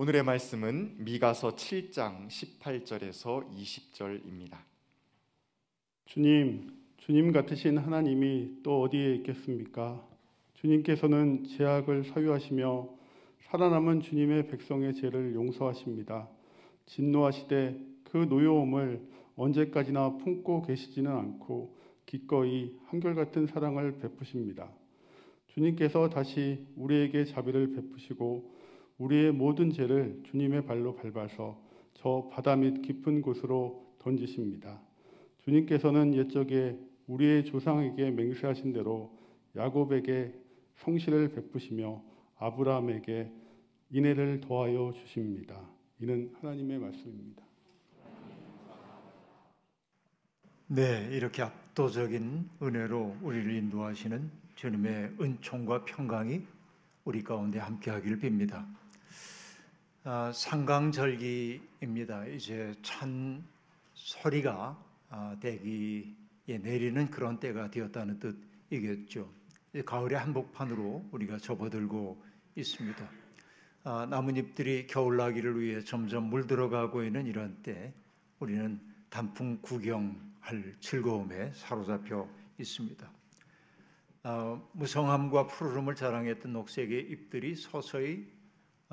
오늘의 말씀은 미가서 7장 18절에서 20절입니다. 주님, 주님 같으신 하나님이 또 어디에 있겠습니까? 주님께서는 제약을 사유하시며 살아남은 주님의 백성의 죄를 용서하십니다. 진노하시되 그 노여움을 언제까지나 품고 계시지는 않고 기꺼이 한결같은 사랑을 베푸십니다. 주님께서 다시 우리에게 자비를 베푸시고 우리의 모든 죄를 주님의 발로 밟아서 저 바다 밑 깊은 곳으로 던지십니다. 주님께서는 옛적에 우리의 조상에게 맹세하신 대로 야곱에게 성실을 베푸시며 아브라함에게 인애를 더하여 주십니다. 이는 하나님의 말씀입니다. 네, 이렇게 압도적인 은혜로 우리를 인도하시는 주님의 은총과 평강이 우리 가운데 함께하기를 빕니다. 아, 상강절기입니다. 이제 찬 소리가 아, 대기에 내리는 그런 때가 되었다는 뜻이겠죠. 가을의 한복판으로 우리가 접어들고 있습니다. 아, 나뭇잎들이 겨울나기를 위해 점점 물들어가고 있는 이런 때 우리는 단풍 구경할 즐거움에 사로잡혀 있습니다. 아, 무성함과 푸르름을 자랑했던 녹색의 잎들이 서서히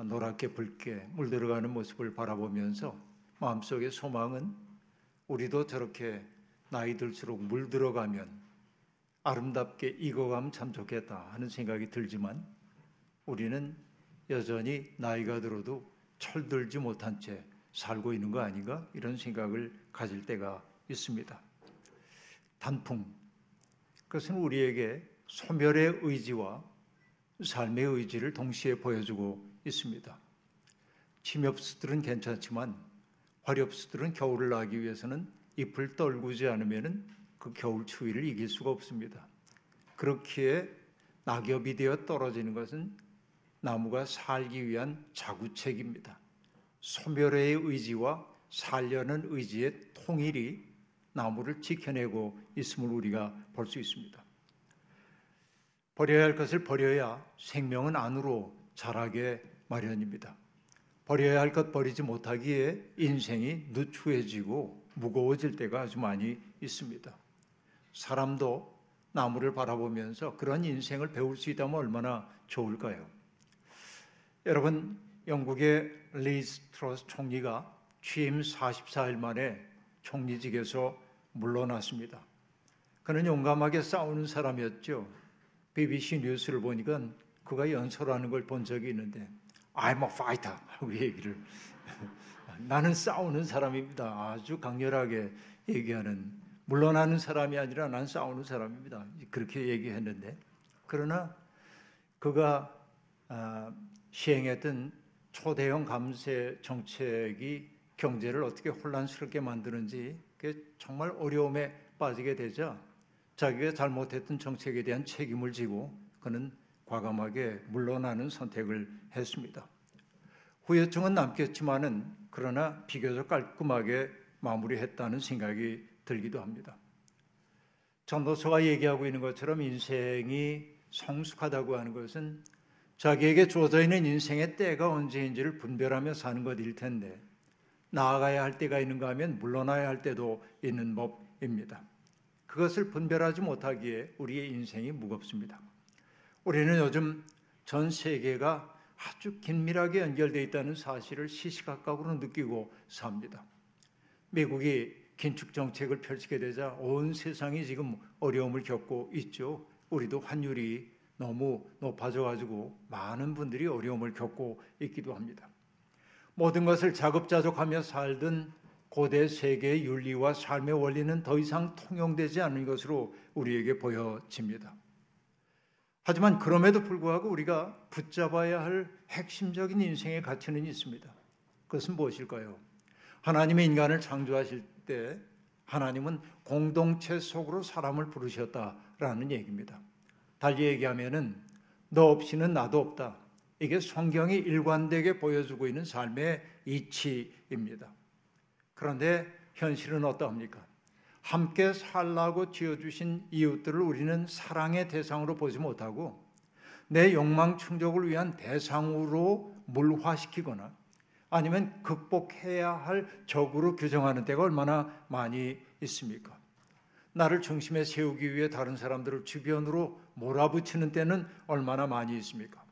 노랗게 붉게 물들어가는 모습을 바라보면서 마음속의 소망은 우리도 저렇게 나이 들수록 물들어가면 아름답게 익어가면 참 좋겠다 하는 생각이 들지만 우리는 여전히 나이가 들어도 철들지 못한 채 살고 있는 거 아닌가 이런 생각을 가질 때가 있습니다. 단풍 그것은 우리에게 소멸의 의지와 삶의 의지를 동시에 보여주고 있습니다. 침엽수들은 괜찮지만 화렵수들은 겨울을 나기 위해서는 잎을 떨구지 않으면 그 겨울 추위를 이길 수가 없습니다. 그렇기에 낙엽이 되어 떨어지는 것은 나무가 살기 위한 자구책입니다. 소멸의 의지와 살려는 의지의 통일이 나무를 지켜내고 있음을 우리가 볼 수 있습니다. 버려야 할 것을 버려야 생명은 안으로 자라게 마련입니다. 버려야 할 것 버리지 못하기에 인생이 누추해지고 무거워질 때가 아주 많이 있습니다. 사람도 나무를 바라보면서 그런 인생을 배울 수 있다면 얼마나 좋을까요? 여러분, 영국의 리스 트러스 총리가 취임 44일 만에 총리직에서 물러났습니다. 그는 용감하게 싸우는 사람이었죠. BBC 뉴스를 보니까 그가 연설하는 걸 본 적이 있는데 I'm a fighter 하고 얘기를 나는 싸우는 사람입니다. 아주 강렬하게 얘기하는 물러나는 사람이 아니라 난 싸우는 사람입니다. 그렇게 얘기했는데 그러나 그가 아, 시행했던 초대형 감세 정책이 경제를 어떻게 혼란스럽게 만드는지 정말 어려움에 빠지게 되자 자기가 잘못했던 정책에 대한 책임을 지고 그는 과감하게 물러나는 선택을 했습니다. 후유증은 남겠지만은 그러나 비교적 깔끔하게 마무리했다는 생각이 들기도 합니다. 전도서가 얘기하고 있는 것처럼 인생이 성숙하다고 하는 것은 자기에게 주어져 있는 인생의 때가 언제인지를 분별하며 사는 것일 텐데 나아가야 할 때가 있는가 하면 물러나야 할 때도 있는 법입니다. 그것을 분별하지 못하기에 우리의 인생이 무겁습니다. 우리는 요즘 전 세계가 아주 긴밀하게 연결되어 있다는 사실을 시시각각으로 느끼고 삽니다. 미국이 긴축 정책을 펼치게 되자 온 세상이 지금 어려움을 겪고 있죠. 우리도 환율이 너무 높아져 가지고 많은 분들이 어려움을 겪고 있기도 합니다. 모든 것을 자급자족하며 살던 고대 세계의 윤리와 삶의 원리는 더 이상 통용되지 않는 것으로 우리에게 보여집니다. 하지만 그럼에도 불구하고 우리가 붙잡아야 할 핵심적인 인생의 가치는 있습니다. 그것은 무엇일까요? 하나님의 인간을 창조하실 때 하나님은 공동체 속으로 사람을 부르셨다라는 얘기입니다. 달리 얘기하면은 너 없이는 나도 없다. 이게 성경이 일관되게 보여주고 있는 삶의 이치입니다. 그런데 현실은 어떠합니까? 함께 살라고 지어주신 이웃들을 우리는 사랑의 대상으로 보지 못하고 내 욕망 충족을 위한 대상으로 물화시키거나 아니면 극복해야 할 적으로 규정하는 때가 얼마나 많이 있습니까? 나를 중심에 세우기 위해 다른 사람들을 주변으로 몰아붙이는 때는 얼마나 많이 있습니까?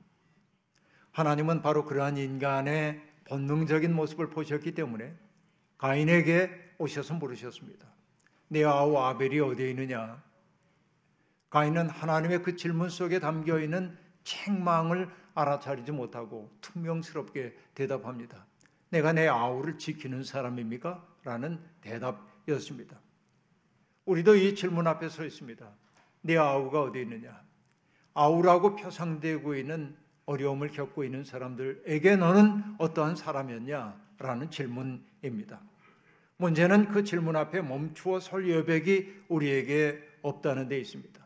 하나님은 바로 그러한 인간의 본능적인 모습을 보셨기 때문에 가인에게 오셔서 물으셨습니다. 내 아우 아벨이 어디에 있느냐? 가인은 하나님의 그 질문 속에 담겨 있는 책망을 알아차리지 못하고 투명스럽게 대답합니다. 내가 내 아우를 지키는 사람입니까? 라는 대답이었습니다. 우리도 이 질문 앞에 서 있습니다. 내 아우가 어디 있느냐? 아우라고 표상되고 있는 어려움을 겪고 있는 사람들에게 너는 어떠한 사람이었냐? 라는 질문입니다. 문제는 그 질문 앞에 멈추어 설 여백이 우리에게 없다는 데 있습니다.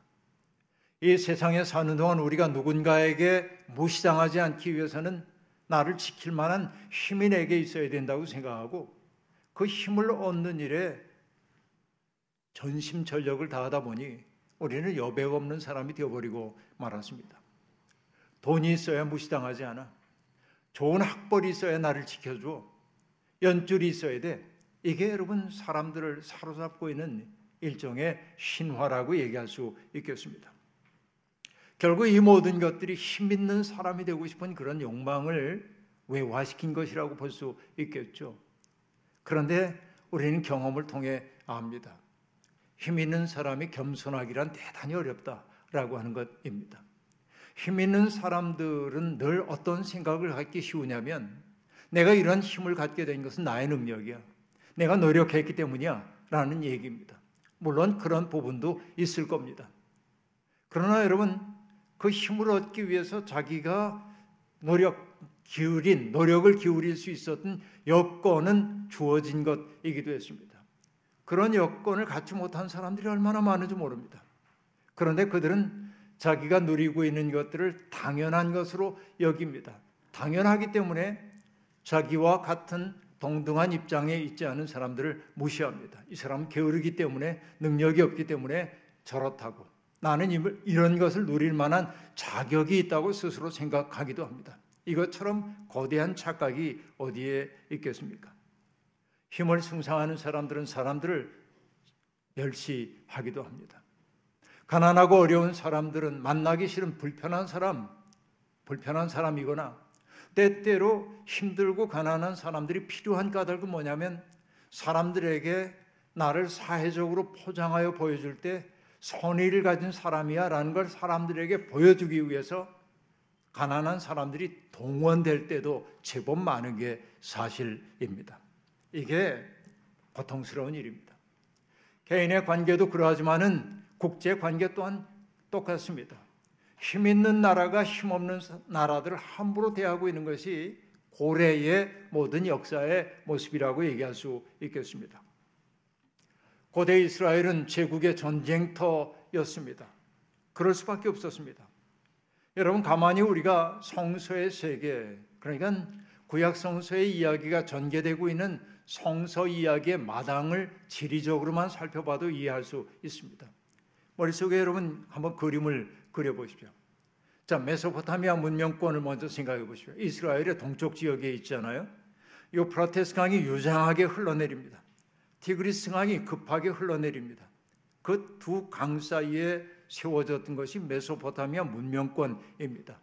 이 세상에 사는 동안 우리가 누군가에게 무시당하지 않기 위해서는 나를 지킬 만한 힘이 내게 있어야 된다고 생각하고 그 힘을 얻는 일에 전심전력을 다하다 보니 우리는 여백 없는 사람이 되어버리고 말았습니다. 돈이 있어야 무시당하지 않아. 좋은 학벌이 있어야 나를 지켜줘. 연줄이 있어야 돼. 이게 여러분 사람들을 사로잡고 있는 일종의 신화라고 얘기할 수 있겠습니다. 결국 이 모든 것들이 힘 있는 사람이 되고 싶은 그런 욕망을 외화시킨 것이라고 볼 수 있겠죠. 그런데 우리는 경험을 통해 압니다. 힘 있는 사람이 겸손하기란 대단히 어렵다라고 하는 것입니다. 힘 있는 사람들은 늘 어떤 생각을 갖기 쉬우냐면 내가 이런 힘을 갖게 된 것은 나의 능력이야. 내가 노력했기 때문이야. 라는 얘기입니다. 물론 그런 부분도 있을 겁니다. 그러나 여러분, 그 힘을 얻기 위해서 자기가 노력, 기울인, 노력을 기울일 수 있었던 여건은 주어진 것이기도 했습니다. 그런 여건을 갖지 못한 사람들이 얼마나 많은지 모릅니다. 그런데 그들은 자기가 누리고 있는 것들을 당연한 것으로 여깁니다. 당연하기 때문에 자기와 같은 동등한 입장에 있지 않은 사람들을 무시합니다. 이 사람은 게으르기 때문에 능력이 없기 때문에 저렇다고 나는 이런 것을 누릴 만한 자격이 있다고 스스로 생각하기도 합니다. 이것처럼 거대한 착각이 어디에 있겠습니까? 힘을 숭상하는 사람들은 사람들을 멸시하기도 합니다. 가난하고 어려운 사람들은 만나기 싫은 불편한 사람, 불편한 사람이거나 때때로 힘들고 가난한 사람들이 필요한 까닭은 뭐냐면 사람들에게 나를 사회적으로 포장하여 보여줄 때 선의를 가진 사람이야 라는 걸 사람들에게 보여주기 위해서 가난한 사람들이 동원될 때도 제법 많은 게 사실입니다. 이게 고통스러운 일입니다. 개인의 관계도 그러하지만은 국제 관계 또한 똑같습니다. 힘 있는 나라가 힘 없는 나라들을 함부로 대하고 있는 것이 고래의 모든 역사의 모습이라고 얘기할 수 있겠습니다. 고대 이스라엘은 제국의 전쟁터였습니다. 그럴 수밖에 없었습니다. 여러분 가만히 우리가 성서의 세계 그러니까 구약 성서의 이야기가 전개되고 있는 성서 이야기의 마당을 지리적으로만 살펴봐도 이해할 수 있습니다. 머릿속에 여러분 한번 그림을 그려보십시오. 자, 메소포타미아 문명권을 먼저 생각해 보십시오. 이스라엘의 동쪽 지역에 있잖아요. 요프라테스 강이 유장하게 흘러내립니다. 티그리스 강이 급하게 흘러내립니다. 그 두 강 사이에 세워졌던 것이 메소포타미아 문명권입니다.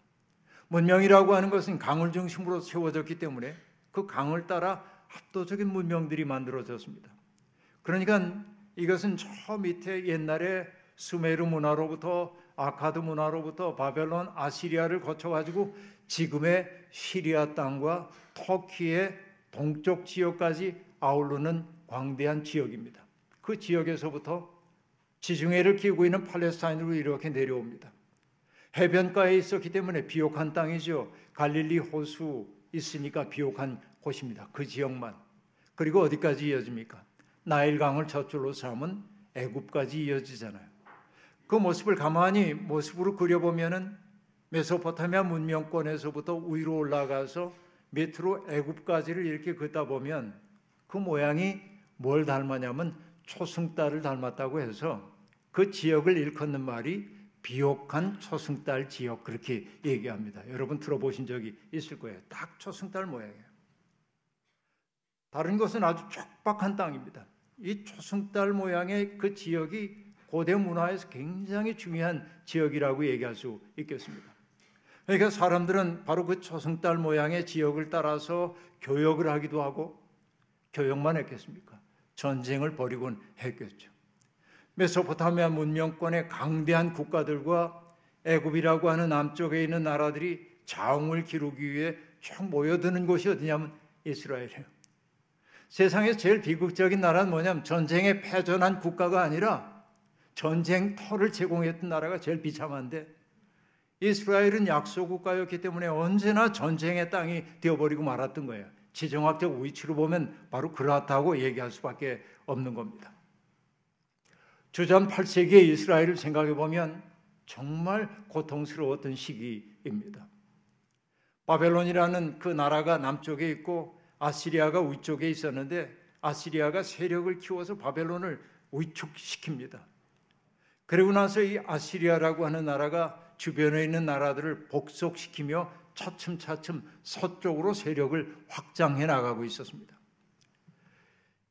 문명이라고 하는 것은 강을 중심으로 세워졌기 때문에 그 강을 따라 압도적인 문명들이 만들어졌습니다. 그러니까 이것은 저 밑에 옛날에 수메르 문화로부터 아카드 문화로부터 바벨론, 아시리아를 거쳐 가지고 지금의 시리아 땅과 터키의 동쪽 지역까지 아우르는 광대한 지역입니다. 그 지역에서부터 지중해를 끼고 있는 팔레스타인으로 이렇게 내려옵니다. 해변가에 있었기 때문에 비옥한 땅이죠. 갈릴리 호수 있으니까 비옥한 곳입니다. 그 지역만. 그리고 어디까지 이어집니까? 나일강을 저줄로 삼은 애굽까지 이어지잖아요. 그 모습을 가만히 모습으로 그려보면은 메소포타미아 문명권에서부터 위로 올라가서 밑으로 애굽까지를 이렇게 긋다 보면 그 모양이 뭘 닮았냐면 초승달을 닮았다고 해서 그 지역을 일컫는 말이 비옥한 초승달 지역 그렇게 얘기합니다. 여러분 들어보신 적이 있을 거예요. 딱 초승달 모양이에요. 다른 것은 아주 촉박한 땅입니다. 이 초승달 모양의 그 지역이 고대 문화에서 굉장히 중요한 지역이라고 얘기할 수 있겠습니다. 그러니까 사람들은 바로 그 초승달 모양의 지역을 따라서 교역을 하기도 하고 교역만 했겠습니까? 전쟁을 벌이곤 했겠죠. 메소포타미아 문명권의 강대한 국가들과 애굽이라고 하는 남쪽에 있는 나라들이 자웅을 기르기 위해 쭉 모여드는 곳이 어디냐면 이스라엘이에요. 세상에서 제일 비극적인 나라는 뭐냐면 전쟁에 패전한 국가가 아니라 전쟁터를 제공했던 나라가 제일 비참한데 이스라엘은 약소 국가였기 때문에 언제나 전쟁의 땅이 되어버리고 말았던 거예요. 지정학적 위치로 보면 바로 그렇다고 얘기할 수밖에 없는 겁니다. 주전 8세기의 이스라엘을 생각해 보면 정말 고통스러웠던 시기입니다. 바벨론이라는 그 나라가 남쪽에 있고 아시리아가 위쪽에 있었는데 아시리아가 세력을 키워서 바벨론을 위축시킵니다. 그리고 나서 이 아시리아라고 하는 나라가 주변에 있는 나라들을 복속시키며 차츰차츰 서쪽으로 세력을 확장해 나가고 있었습니다.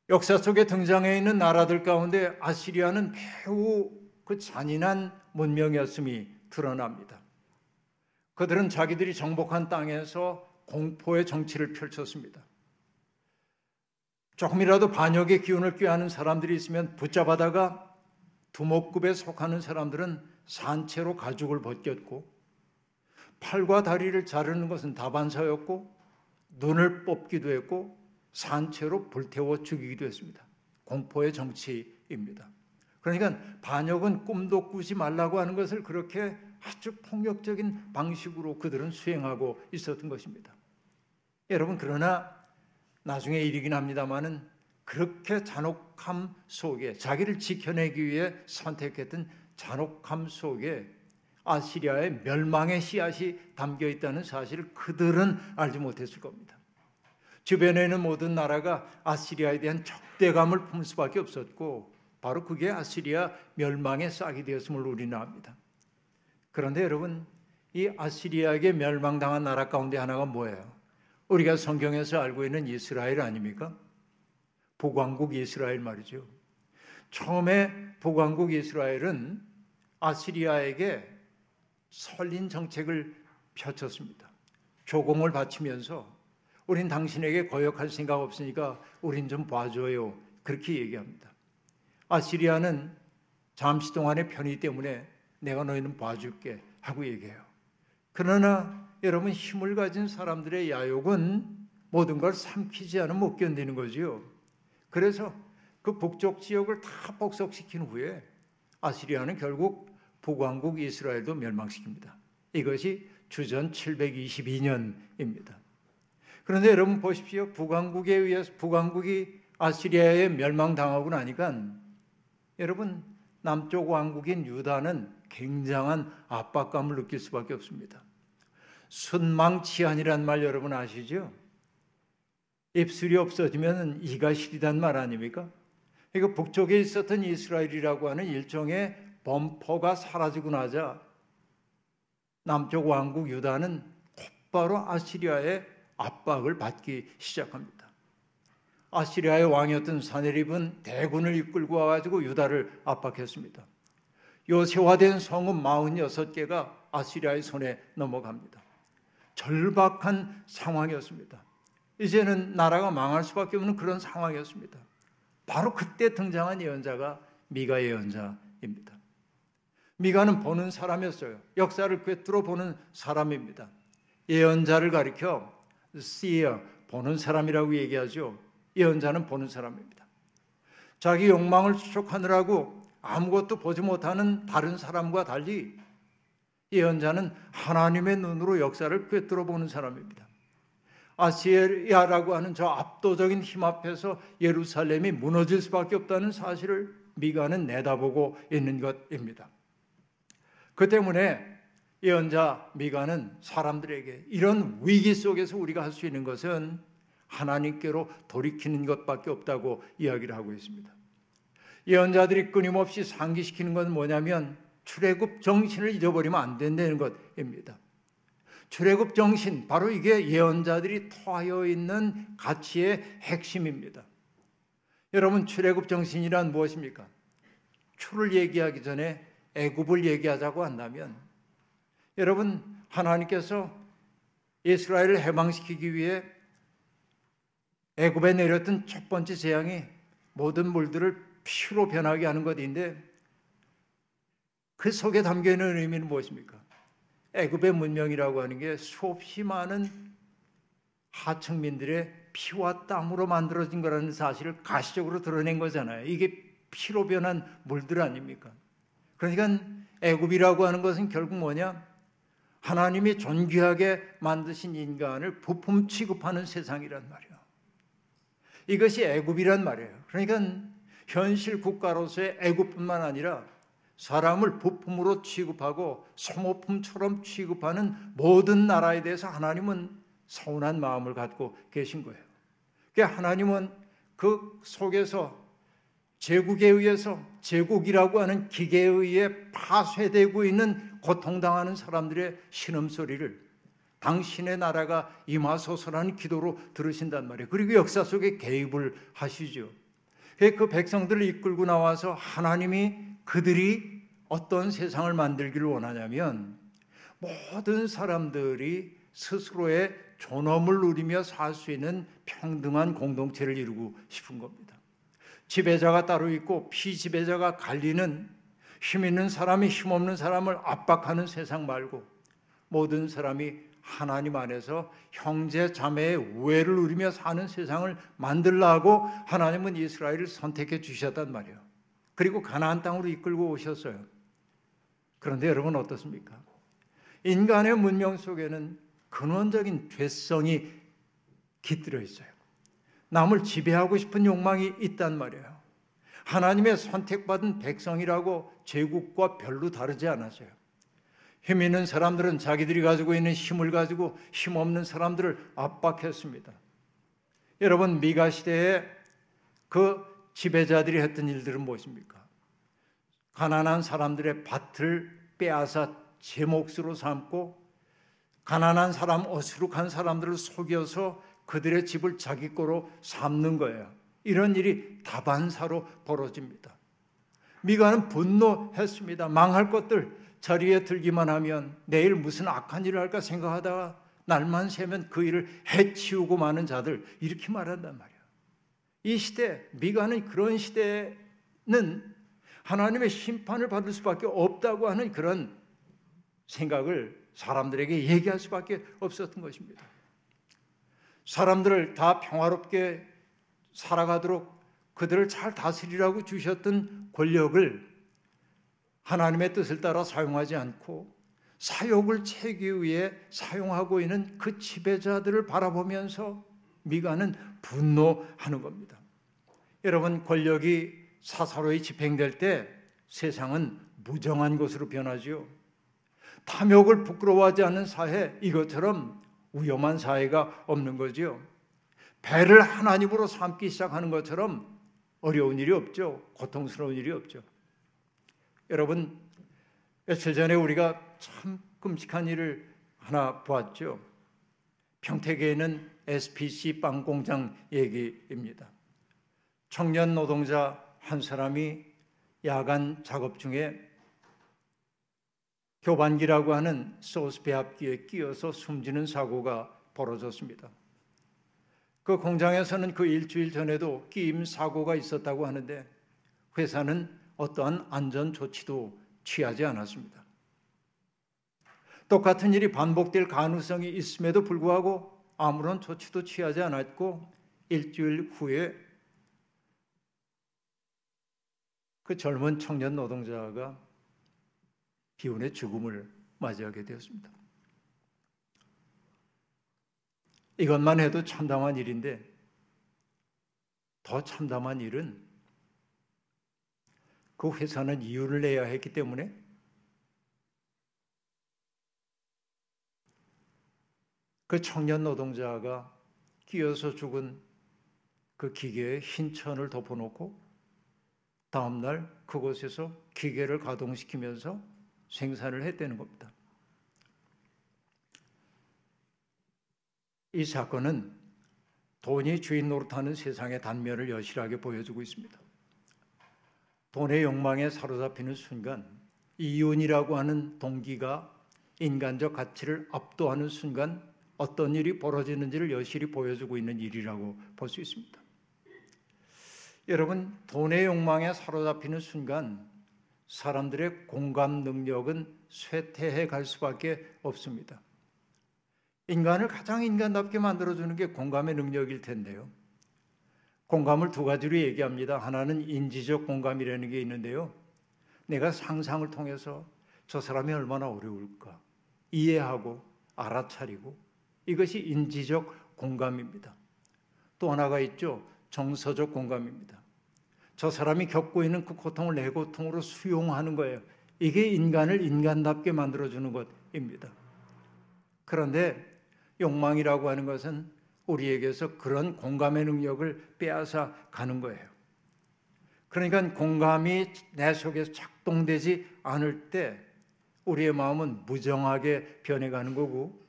역사 속에 등장해 있는 나라들 가운데 아시리아는 매우 그 잔인한 문명이었음이 드러납니다. 그들은 자기들이 정복한 땅에서 공포의 정치를 펼쳤습니다. 조금이라도 반역의 기운을 꾀하는 사람들이 있으면 붙잡아다가 두목급에 속하는 사람들은 산채로 가죽을 벗겼고 팔과 다리를 자르는 것은 다반사였고 눈을 뽑기도 했고 산채로 불태워 죽이기도 했습니다. 공포의 정치입니다. 그러니까 반역은 꿈도 꾸지 말라고 하는 것을 그렇게 아주 폭력적인 방식으로 그들은 수행하고 있었던 것입니다. 여러분 그러나 나중에 일이긴 합니다만은 그렇게 잔혹함 속에 자기를 지켜내기 위해 선택했던 잔혹함 속에 아시리아의 멸망의 씨앗이 담겨 있다는 사실을 그들은 알지 못했을 겁니다. 주변에 있는 모든 나라가 아시리아에 대한 적대감을 품을 수밖에 없었고 바로 그게 아시리아 멸망의 싹이 되었음을 우리는 압니다. 그런데 여러분 이 아시리아에게 멸망당한 나라 가운데 하나가 뭐예요? 우리가 성경에서 알고 있는 이스라엘 아닙니까? 북왕국 이스라엘 말이죠. 처음에 북왕국 이스라엘은 아시리아에게 설린 정책을 펼쳤습니다. 조공을 바치면서 우린 당신에게 거역할 생각 없으니까 우린 좀 봐줘요. 그렇게 얘기합니다. 아시리아는 잠시 동안의 편의 때문에 내가 너희는 봐줄게 하고 얘기해요. 그러나 여러분 힘을 가진 사람들의 야욕은 모든 걸 삼키지 않으면 못 견디는 거지요. 그래서 그 북쪽 지역을 다 복속시킨 후에 아시리아는 결국 북왕국 이스라엘도 멸망시킵니다. 이것이 주전 722년입니다. 그런데 여러분 보십시오. 북왕국에 의해서 북왕국이 아시리아에 멸망당하고 나니까 여러분 남쪽 왕국인 유다는 굉장한 압박감을 느낄 수밖에 없습니다. 순망치한이란 말 여러분 아시죠? 입술이 없어지면 이가 시리단 말 아닙니까? 이거 북쪽에 있었던 이스라엘이라고 하는 일종의 범퍼가 사라지고 나자 남쪽 왕국 유다는 곧바로 아시리아의 압박을 받기 시작합니다. 아시리아의 왕이었던 사네립은 대군을 이끌고 와가지고 유다를 압박했습니다. 요새화된 성읍 46개가 아시리아의 손에 넘어갑니다. 절박한 상황이었습니다. 이제는 나라가 망할 수밖에 없는 그런 상황이었습니다. 바로 그때 등장한 예언자가 미가 예언자입니다. 미가는 보는 사람이었어요. 역사를 꿰뚫어 보는 사람입니다. 예언자를 가리켜 seer, 보는 사람이라고 얘기하죠. 예언자는 보는 사람입니다. 자기 욕망을 추적하느라고 아무것도 보지 못하는 다른 사람과 달리 예언자는 하나님의 눈으로 역사를 꿰뚫어 보는 사람입니다. 아시리아라고 하는 저 압도적인 힘 앞에서 예루살렘이 무너질 수밖에 없다는 사실을 미가는 내다보고 있는 것입니다. 그 때문에 예언자 미가는 사람들에게 이런 위기 속에서 우리가 할 수 있는 것은 하나님께로 돌이키는 것밖에 없다고 이야기를 하고 있습니다. 예언자들이 끊임없이 상기시키는 건 뭐냐면 출애굽 정신을 잊어버리면 안 된다는 것입니다. 출애굽 정신 바로 이게 예언자들이 토하여 있는 가치의 핵심입니다. 여러분 출애굽 정신이란 무엇입니까? 출을 얘기하기 전에 애굽을 얘기하자고 한다면 여러분 하나님께서 이스라엘을 해방시키기 위해 애굽에 내렸던 첫 번째 재앙이 모든 물들을 피로 변하게 하는 것인데 그 속에 담겨 있는 의미는 무엇입니까? 애굽의 문명이라고 하는 게 수없이 많은 하층민들의 피와 땀으로 만들어진 거라는 사실을 가시적으로 드러낸 거잖아요. 이게 피로 변한 물들 아닙니까? 그러니까 애굽이라고 하는 것은 결국 뭐냐? 하나님이 존귀하게 만드신 인간을 부품 취급하는 세상이란 말이에요. 이것이 애굽이란 말이에요. 그러니까 현실 국가로서의 애굽뿐만 아니라 사람을 부품으로 취급하고 소모품처럼 취급하는 모든 나라에 대해서 하나님은 서운한 마음을 갖고 계신 거예요. 그러니까 하나님은 그 속에서 제국에 의해서 제국이라고 하는 기계에 의해 파쇄되고 있는 고통당하는 사람들의 신음소리를 당신의 나라가 임하소서라는 기도로 들으신단 말이에요. 그리고 역사 속에 개입을 하시죠. 그 백성들을 이끌고 나와서 하나님이 그들이 어떤 세상을 만들기를 원하냐면 모든 사람들이 스스로의 존엄을 누리며 살 수 있는 평등한 공동체를 이루고 싶은 겁니다. 지배자가 따로 있고 피지배자가 갈리는 힘 있는 사람이 힘 없는 사람을 압박하는 세상 말고 모든 사람이 하나님 안에서 형제 자매의 우애를 누리며 사는 세상을 만들라고 하나님은 이스라엘을 선택해 주셨단 말이에요. 그리고 가나안 땅으로 이끌고 오셨어요. 그런데 여러분 어떻습니까? 인간의 문명 속에는 근원적인 죄성이 깃들어 있어요. 남을 지배하고 싶은 욕망이 있단 말이에요. 하나님의 선택받은 백성이라고 제국과 별로 다르지 않았어요. 힘 있는 사람들은 자기들이 가지고 있는 힘을 가지고 힘 없는 사람들을 압박했습니다. 여러분 미가 시대에 그 지배자들이 했던 일들은 무엇입니까? 가난한 사람들의 밭을 빼앗아 제 몫으로 삼고 가난한 사람, 어수룩한 사람들을 속여서 그들의 집을 자기 거로 삼는 거예요. 이런 일이 다반사로 벌어집니다. 미가는 분노했습니다. 망할 것들 자리에 들기만 하면 내일 무슨 악한 일을 할까 생각하다가 날만 새면 그 일을 해치우고 마는 자들 이렇게 말한단 말이야. 이 시대 미가는 그런 시대는 하나님의 심판을 받을 수밖에 없다고 하는 그런 생각을 사람들에게 얘기할 수밖에 없었던 것입니다. 사람들을 다 평화롭게 살아가도록 그들을 잘 다스리라고 주셨던 권력을 하나님의 뜻을 따라 사용하지 않고 사욕을 채기 위해 사용하고 있는 그 지배자들을 바라보면서 미가는 분노하는 겁니다. 여러분 권력이 사사로이 집행될 때 세상은 무정한 곳으로 변하지요. 탐욕을 부끄러워하지 않는 사회 이것처럼 위험한 사회가 없는 거지요. 배를 하나님으로 삼기 시작하는 것처럼 어려운 일이 없죠. 고통스러운 일이 없죠. 여러분 며칠 전에 우리가 참 끔찍한 일을 하나 보았죠. 평택에 있는 SPC 빵 공장 얘기입니다. 청년 노동자 한 사람이 야간 작업 중에 교반기라고 하는 소스 배합기에 끼어서 숨지는 사고가 벌어졌습니다. 그 공장에서는 그 일주일 전에도 끼임 사고가 있었다고 하는데 회사는 어떠한 안전 조치도 취하지 않았습니다. 똑같은 일이 반복될 가능성이 있음에도 불구하고 아무런 조치도 취하지 않았고 일주일 후에 그 젊은 청년 노동자가 기운의 죽음을 맞이하게 되었습니다. 이것만 해도 참담한 일인데 더 참담한 일은 그 회사는 이유를 내야 했기 때문에 그 청년 노동자가 끼어서 죽은 그 기계에 흰 천을 덮어놓고 다음날 그곳에서 기계를 가동시키면서 생산을 했다는 겁니다. 이 사건은 돈이 주인 노릇하는 세상의 단면을 여실하게 보여주고 있습니다. 돈의 욕망에 사로잡히는 순간 이윤이라고 하는 동기가 인간적 가치를 압도하는 순간 어떤 일이 벌어지는지를 여실히 보여주고 있는 일이라고 볼 수 있습니다. 여러분, 돈의 욕망에 사로잡히는 순간 사람들의 공감 능력은 쇠퇴해 갈 수밖에 없습니다. 인간을 가장 인간답게 만들어주는 게 공감의 능력일 텐데요. 공감을 두 가지로 얘기합니다. 하나는 인지적 공감이라는 게 있는데요. 내가 상상을 통해서 저 사람이 얼마나 어려울까 이해하고 알아차리고 이것이 인지적 공감입니다. 또 하나가 있죠. 정서적 공감입니다. 저 사람이 겪고 있는 그 고통을 내 고통으로 수용하는 거예요. 이게 인간을 인간답게 만들어주는 것입니다. 그런데 욕망이라고 하는 것은 우리에게서 그런 공감의 능력을 빼앗아 가는 거예요. 그러니까 공감이 내 속에서 작동되지 않을 때 우리의 마음은 무정하게 변해가는 거고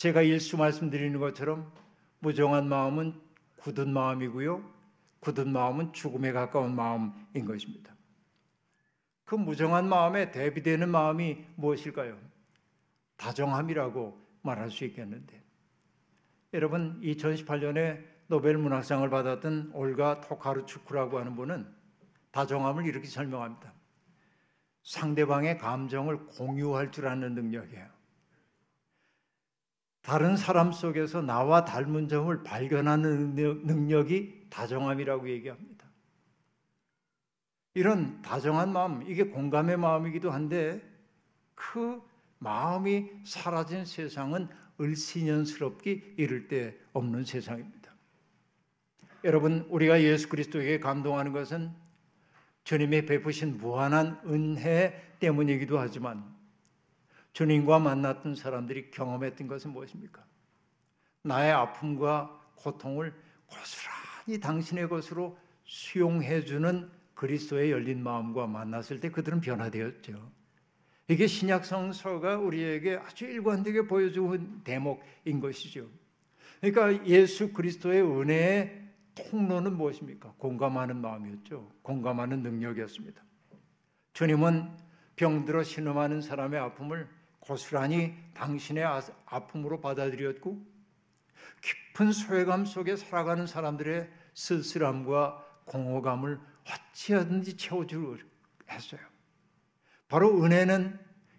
제가 일수 말씀드리는 것처럼 무정한 마음은 굳은 마음이고요. 굳은 마음은 죽음에 가까운 마음인 것입니다. 그 무정한 마음에 대비되는 마음이 무엇일까요? 다정함이라고 말할 수 있겠는데. 여러분 2018년에 노벨 문학상을 받았던 올가 토카르추크라고 하는 분은 다정함을 이렇게 설명합니다. 상대방의 감정을 공유할 줄 아는 능력이에요. 다른 사람 속에서 나와 닮은 점을 발견하는 능력이 다정함이라고 얘기합니다. 이런 다정한 마음, 이게 공감의 마음이기도 한데 그 마음이 사라진 세상은 을신연스럽기 이를 데 없는 세상입니다. 여러분, 우리가 예수 그리스도에게 감동하는 것은 주님이 베푸신 무한한 은혜 때문이기도 하지만 주님과 만났던 사람들이 경험했던 것은 무엇입니까? 나의 아픔과 고통을 고스란히 당신의 것으로 수용해 주는 그리스도의 열린 마음과 만났을 때 그들은 변화되었죠. 이게 신약 성서가 우리에게 아주 일관되게 보여주는 대목인 것이죠. 그러니까 예수 그리스도의 은혜의 통로는 무엇입니까? 공감하는 마음이었죠. 공감하는 능력이었습니다. 주님은 병들어 신음하는 사람의 아픔을 고스란히 당신의 아, 아픔으로 받아들였고 깊은 소외감 속에 살아가는 사람들의 쓸쓸함과 공허감을 어찌하든지 채워주려 했어요. 바로 은혜는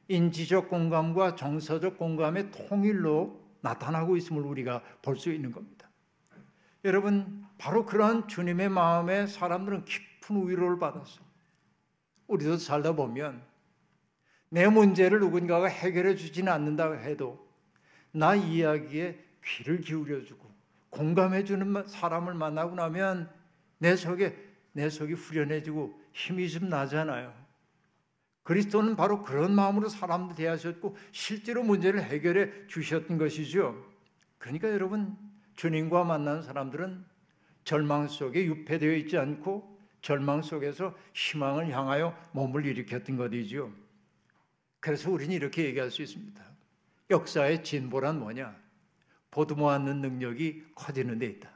인지적 공감과 정서적 공감의 통일로 나타나고 있음을 우리가 볼 수 있는 겁니다. 여러분, 바로 그러한 주님의 마음에 사람들은 깊은 위로를 받았어. 우리도 살다 보면 내 문제를 누군가가 해결해 주지는 않는다 해도 나 이야기에 귀를 기울여 주고 공감해 주는 사람을 만나고 나면 내 속에 내 속이 후련해지고 힘이 좀 나잖아요. 그리스도는 바로 그런 마음으로 사람들 대하셨고 실제로 문제를 해결해 주셨던 것이죠. 그러니까 여러분 주님과 만난 사람들은 절망 속에 유폐되어 있지 않고 절망 속에서 희망을 향하여 몸을 일으켰던 것이죠. 그래서 우리는 이렇게 얘기할 수 있습니다. 역사의 진보란 뭐냐? 보듬어 안는 능력이 커지는 데 있다.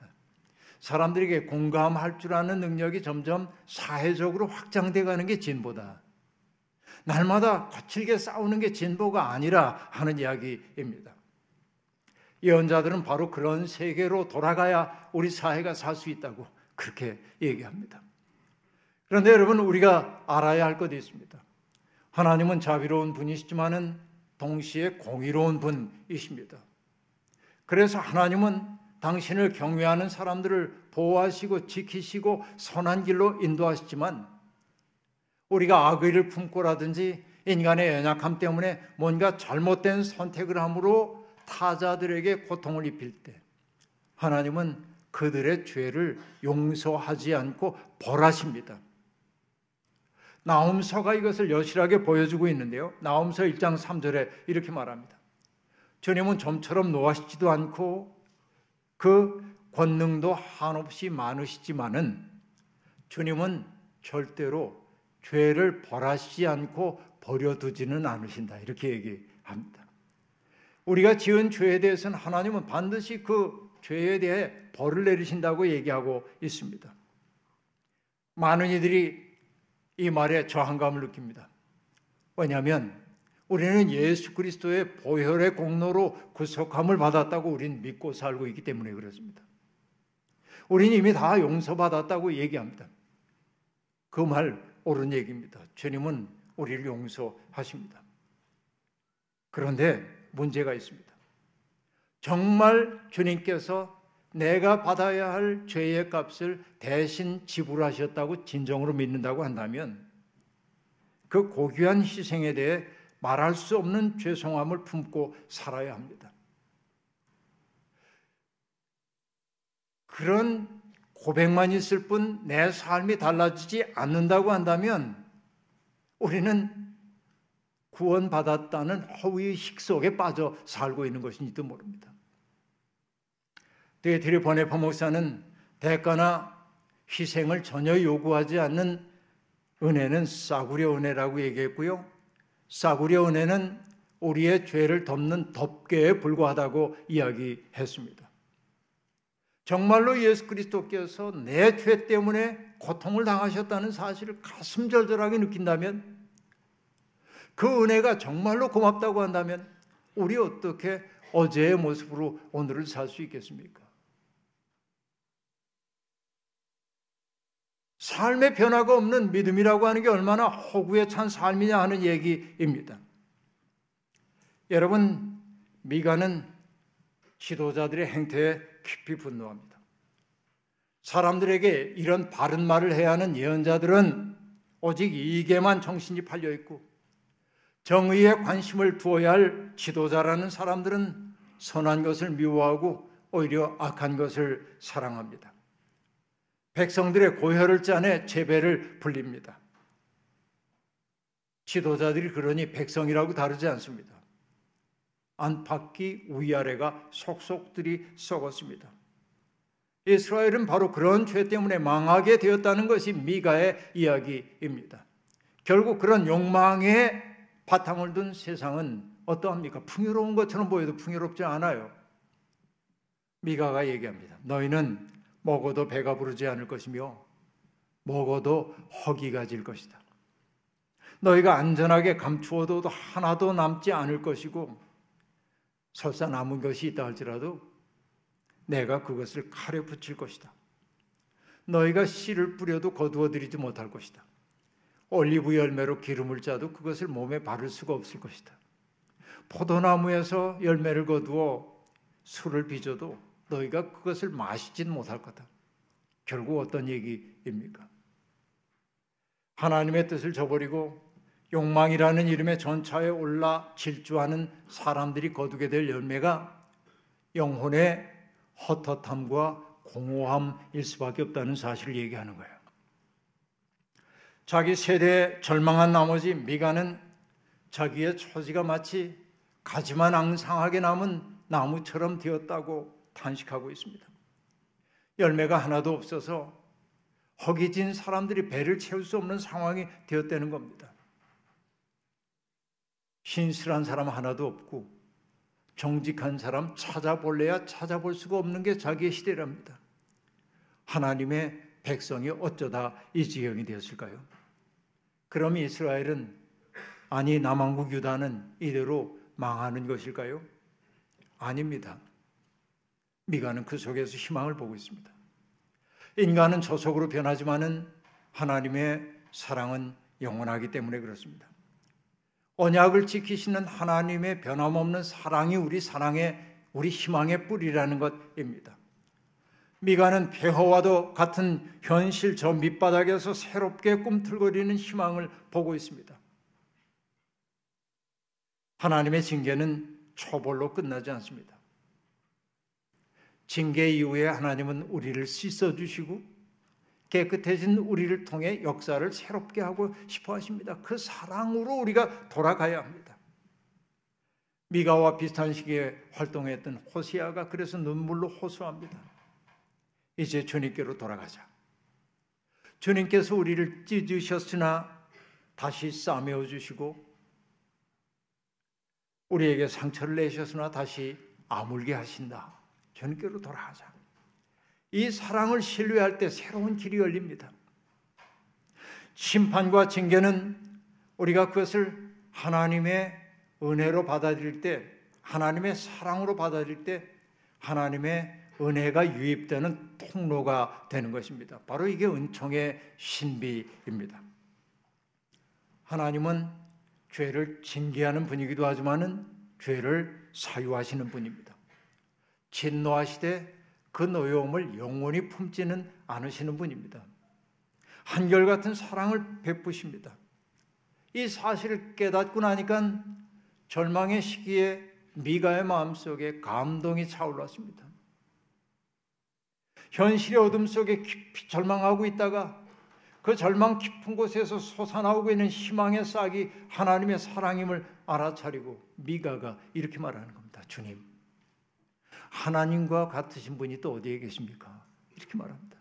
사람들에게 공감할 줄 아는 능력이 점점 사회적으로 확장돼 가는 게 진보다. 날마다 거칠게 싸우는 게 진보가 아니라 하는 이야기입니다. 예언자들은 바로 그런 세계로 돌아가야 우리 사회가 살 수 있다고 그렇게 얘기합니다. 그런데 여러분 우리가 알아야 할 것이 있습니다. 하나님은 자비로운 분이시지만은 동시에 공의로운 분이십니다. 그래서 하나님은 당신을 경외하는 사람들을 보호하시고 지키시고 선한 길로 인도하시지만 우리가 악의를 품고라든지 인간의 연약함 때문에 뭔가 잘못된 선택을 함으로 타자들에게 고통을 입힐 때 하나님은 그들의 죄를 용서하지 않고 벌하십니다. 나움서가 이것을 여실하게 보여주고 있는데요. 나움서 1장 3절에 이렇게 말합니다. 주님은 좀처럼 노하시지도 않고 그 권능도 한없이 많으시지만은 주님은 절대로 죄를 벌하시지 않고 버려두지는 않으신다. 이렇게 얘기합니다. 우리가 지은 죄에 대해서는 하나님은 반드시 그 죄에 대해 벌을 내리신다고 얘기하고 있습니다. 많은 이들이 이 말에 저항감을 느낍니다. 왜냐하면 우리는 예수 그리스도의 보혈의 공로로 구속함을 받았다고 우리는 믿고 살고 있기 때문에 그렇습니다. 우리는 이미 다 용서받았다고 얘기합니다. 그 말 옳은 얘기입니다. 주님은 우리를 용서하십니다. 그런데 문제가 있습니다. 정말 주님께서 내가 받아야 할 죄의 값을 대신 지불하셨다고 진정으로 믿는다고 한다면 그 고귀한 희생에 대해 말할 수 없는 죄송함을 품고 살아야 합니다. 그런 고백만 있을 뿐 내 삶이 달라지지 않는다고 한다면 우리는 구원받았다는 허위의식 속에 빠져 살고 있는 것인지도 모릅니다. 디트리히 본회퍼 목사는 대가나 희생을 전혀 요구하지 않는 은혜는 싸구려 은혜라고 얘기했고요. 싸구려 은혜는 우리의 죄를 덮는 덮개에 불과하다고 이야기했습니다. 정말로 예수 그리스도께서 내 죄 때문에 고통을 당하셨다는 사실을 가슴 절절하게 느낀다면 그 은혜가 정말로 고맙다고 한다면 우리 어떻게 어제의 모습으로 오늘을 살 수 있겠습니까? 삶의 변화가 없는 믿음이라고 하는 게 얼마나 허구에 찬 삶이냐 하는 얘기입니다. 여러분, 미가는 지도자들의 행태에 깊이 분노합니다. 사람들에게 이런 바른 말을 해야 하는 예언자들은 오직 이익에만 정신이 팔려 있고 정의에 관심을 두어야 할 지도자라는 사람들은 선한 것을 미워하고 오히려 악한 것을 사랑합니다. 백성들의 고혈을 짜내 재배를 불립니다. 지도자들이 그러니 백성이라고 다르지 않습니다. 안팎이 위아래가 속속들이 썩었습니다. 이스라엘은 바로 그런 죄 때문에 망하게 되었다는 것이 미가의 이야기입니다. 결국 그런 욕망에 바탕을 둔 세상은 어떠합니까? 풍요로운 것처럼 보여도 풍요롭지 않아요. 미가가 얘기합니다. 너희는 먹어도 배가 부르지 않을 것이며 먹어도 허기가 질 것이다. 너희가 안전하게 감추어도 하나도 남지 않을 것이고 설사 남은 것이 있다 할지라도 내가 그것을 칼에 붙일 것이다. 너희가 씨를 뿌려도 거두어 들이지 못할 것이다. 올리브 열매로 기름을 짜도 그것을 몸에 바를 수가 없을 것이다. 포도나무에서 열매를 거두어 술을 빚어도 너희가 그것을 마시진 못할 거다. 결국 어떤 얘기입니까? 하나님의 뜻을 저버리고 욕망이라는 이름의 전차에 올라 질주하는 사람들이 거두게 될 열매가 영혼의 헛헛함과 공허함일 수밖에 없다는 사실을 얘기하는 거예요. 자기 세대에 절망한 나머지 미가는 자기의 처지가 마치 가지만 앙상하게 남은 나무처럼 되었다고 탄식하고 있습니다. 열매가 하나도 없어서 허기진 사람들이 배를 채울 수 없는 상황이 되었다는 겁니다. 신실한 사람 하나도 없고 정직한 사람 찾아볼래야 찾아볼 수가 없는 게 자기의 시대랍니다. 하나님의 백성이 어쩌다 이 지경이 되었을까요? 그럼 이스라엘은 아니 남왕국 유다는 이대로 망하는 것일까요? 아닙니다. 미가는 그 속에서 희망을 보고 있습니다. 인간은 저속으로 변하지만은 하나님의 사랑은 영원하기 때문에 그렇습니다. 언약을 지키시는 하나님의 변함없는 사랑이 우리 사랑의 우리 희망의 뿌리라는 것입니다. 미가는 폐허와도 같은 현실 저 밑바닥에서 새롭게 꿈틀거리는 희망을 보고 있습니다. 하나님의 징계는 초벌로 끝나지 않습니다. 징계 이후에 하나님은 우리를 씻어 주시고 깨끗해진 우리를 통해 역사를 새롭게 하고 싶어 하십니다. 그 사랑으로 우리가 돌아가야 합니다. 미가와 비슷한 시기에 활동했던 호시아가 그래서 눈물로 호소합니다. 이제 주님께로 돌아가자. 주님께서 우리를 찢으셨으나 다시 싸매어 주시고 우리에게 상처를 내셨으나 다시 아물게 하신다. 주님께로 돌아가자. 이 사랑을 신뢰할 때 새로운 길이 열립니다. 심판과 징계는 우리가 그것을 하나님의 은혜로 받아들일 때, 하나님의 사랑으로 받아들일 때, 하나님의 은혜가 유입되는 통로가 되는 것입니다. 바로 이게 은총의 신비입니다. 하나님은 죄를 징계하는 분이기도 하지만은 죄를 사유하시는 분입니다. 진노하시되 그 노여움을 영원히 품지는 않으시는 분입니다. 한결같은 사랑을 베푸십니다. 이 사실을 깨닫고 나니까 절망의 시기에 미가의 마음속에 감동이 차올랐습니다. 현실의 어둠 속에 깊이 절망하고 있다가 그 절망 깊은 곳에서 솟아나오고 있는 희망의 싹이 하나님의 사랑임을 알아차리고 미가가 이렇게 말하는 겁니다. 주님, 하나님과 같으신 분이 또 어디에 계십니까? 이렇게 말합니다.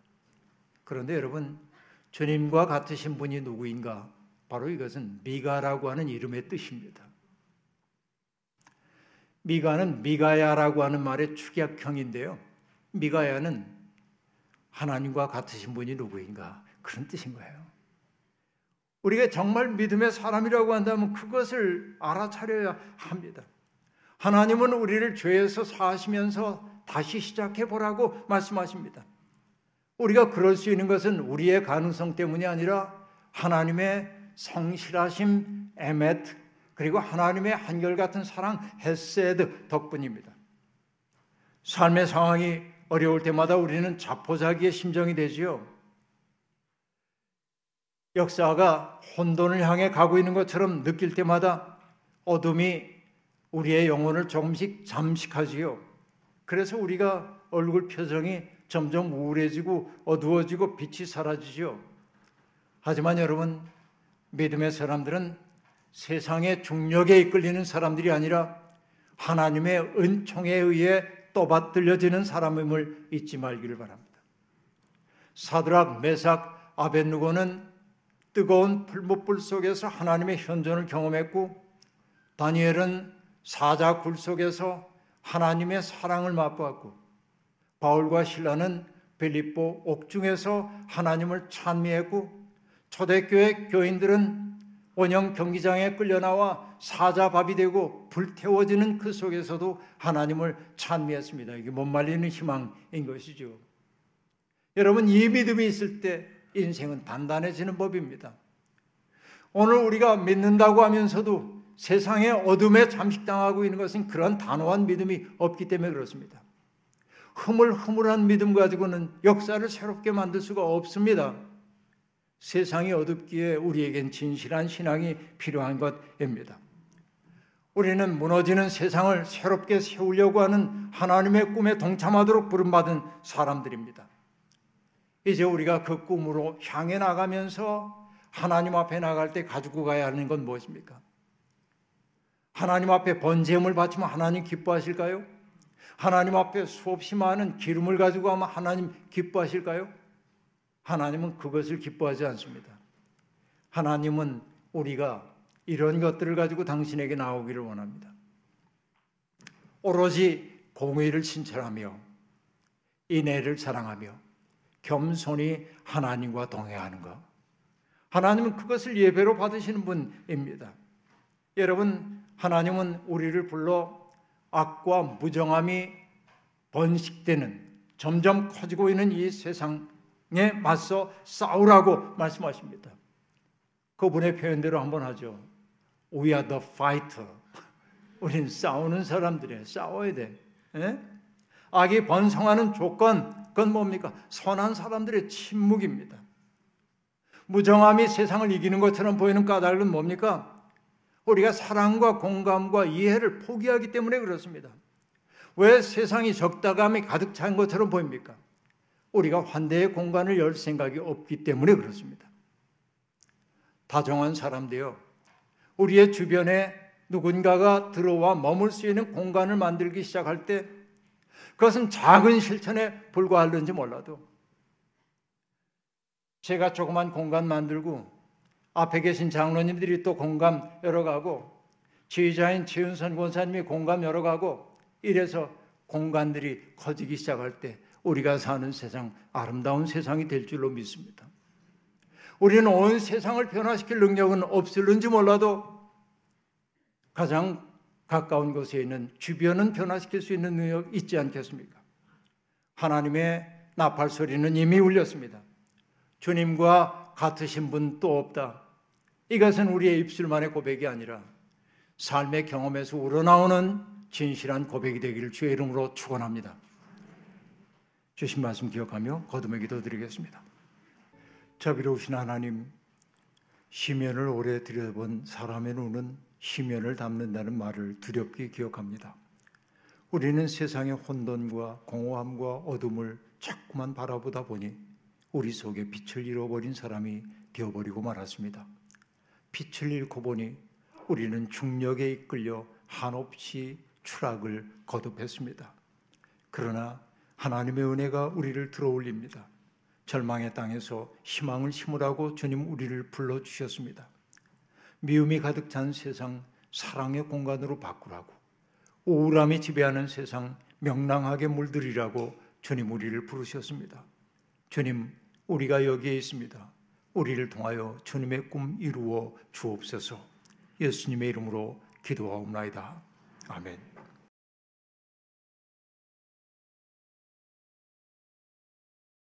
그런데 여러분, 주님과 같으신 분이 누구인가? 바로 이것은 미가라고 하는 이름의 뜻입니다. 미가는 미가야라고 하는 말의 축약형인데요. 미가야는 하나님과 같으신 분이 누구인가? 그런 뜻인 거예요. 우리가 정말 믿음의 사람이라고 한다면 그것을 알아차려야 합니다. 하나님은 우리를 죄에서 사하시면서 다시 시작해 보라고 말씀하십니다. 우리가 그럴 수 있는 것은 우리의 가능성 때문이 아니라 하나님의 성실하심 에메트 그리고 하나님의 한결같은 사랑 헤세드 덕분입니다. 삶의 상황이 어려울 때마다 우리는 자포자기의 심정이 되지요. 역사가 혼돈을 향해 가고 있는 것처럼 느낄 때마다 어둠이 우리의 영혼을 조금씩 잠식하지요. 그래서 우리가 얼굴 표정이 점점 우울해지고 어두워지고 빛이 사라지죠. 하지만 여러분, 믿음의 사람들은 세상의 중력에 이끌리는 사람들이 아니라 하나님의 은총에 의해 또받들려지는 사람임을 잊지 말기를 바랍니다. 사드락, 메삭, 아벤누고는 뜨거운 풀무불 속에서 하나님의 현존을 경험했고 다니엘은 사자 굴 속에서 하나님의 사랑을 맛보았고 바울과 신라는 빌립보 옥중에서 하나님을 찬미했고 초대교회 교인들은 원형 경기장에 끌려 나와 사자밥이 되고 불태워지는 그 속에서도 하나님을 찬미했습니다. 이게 못 말리는 희망인 것이죠. 여러분 이 믿음이 있을 때 인생은 단단해지는 법입니다. 오늘 우리가 믿는다고 하면서도 세상의 어둠에 잠식당하고 있는 것은 그런 단호한 믿음이 없기 때문에 그렇습니다. 흐물흐물한 믿음 가지고는 역사를 새롭게 만들 수가 없습니다. 세상이 어둡기에 우리에겐 진실한 신앙이 필요한 것입니다. 우리는 무너지는 세상을 새롭게 세우려고 하는 하나님의 꿈에 동참하도록 부름받은 사람들입니다. 이제 우리가 그 꿈으로 향해 나가면서 하나님 앞에 나갈 때 가지고 가야 하는 건 무엇입니까? 하나님 앞에 번제물 바치면 하나님 기뻐하실까요? 하나님 앞에 수없이 많은 기름을 가지고 하면 하나님 기뻐하실까요? 하나님은 그것을 기뻐하지 않습니다. 하나님은 우리가 이런 것들을 가지고 당신에게 나오기를 원합니다. 오로지 공의를 신철하며 인애를 사랑하며 겸손히 하나님과 동행하는 것. 하나님은 그것을 예배로 받으시는 분입니다. 여러분, 하나님은 우리를 불러 악과 무정함이 번식되는 점점 커지고 있는 이 세상에 맞서 싸우라고 말씀하십니다. 그분의 표현대로 한번 하죠. We are the fighter. 우린 싸우는 사람들이에요. 싸워야 돼. 예? 악이 번성하는 조건, 그건 뭡니까? 선한 사람들의 침묵입니다. 무정함이 세상을 이기는 것처럼 보이는 까닭은 뭡니까? 우리가 사랑과 공감과 이해를 포기하기 때문에 그렇습니다. 왜 세상이 적다감이 가득 찬 것처럼 보입니까? 우리가 환대의 공간을 열 생각이 없기 때문에 그렇습니다. 다정한 사람도요, 우리의 주변에 누군가가 들어와 머물 수 있는 공간을 만들기 시작할 때 그것은 작은 실천에 불과할는지 몰라도 제가 조그만 공간 만들고 앞에 계신 장로님들이 또 공간 열어가고 지휘자인 최은선 권사님이 공감 열어가고 이래서 공간들이 커지기 시작할 때 우리가 사는 세상 아름다운 세상이 될 줄로 믿습니다. 우리는 온 세상을 변화시킬 능력은 없을는지 몰라도 가장 가까운 곳에 있는 주변은 변화시킬 수 있는 능력 있지 않겠습니까? 하나님의 나팔 소리는 이미 울렸습니다. 주님과 같으신 분 또 없다. 이것은 우리의 입술만의 고백이 아니라 삶의 경험에서 우러나오는 진실한 고백이 되기를 주의 이름으로 축원합니다. 주신 말씀 기억하며 거듭의 기도 드리겠습니다. 자비로우신 하나님, 시면을 오래 들여본 사람의 눈은 시면을 담는다는 말을 두렵게 기억합니다. 우리는 세상의 혼돈과 공허함과 어둠을 자꾸만 바라보다 보니 우리 속에 빛을 잃어버린 사람이 되어버리고 말았습니다. 빛을 잃고 보니 우리는 중력에 이끌려 한없이 추락을 거듭했습니다. 그러나 하나님의 은혜가 우리를 들어올립니다. 절망의 땅에서 희망을 심으라고 주님 우리를 불러 주셨습니다. 미움이 가득 찬 세상 사랑의 공간으로 바꾸라고 우울함이 지배하는 세상 명랑하게 물들이라고 주님 우리를 부르셨습니다. 주님 우리가 여기에 있습니다. 우리를 통하여 주님의 꿈 이루어 주옵소서. 예수님의 이름으로 기도하옵나이다. 아멘.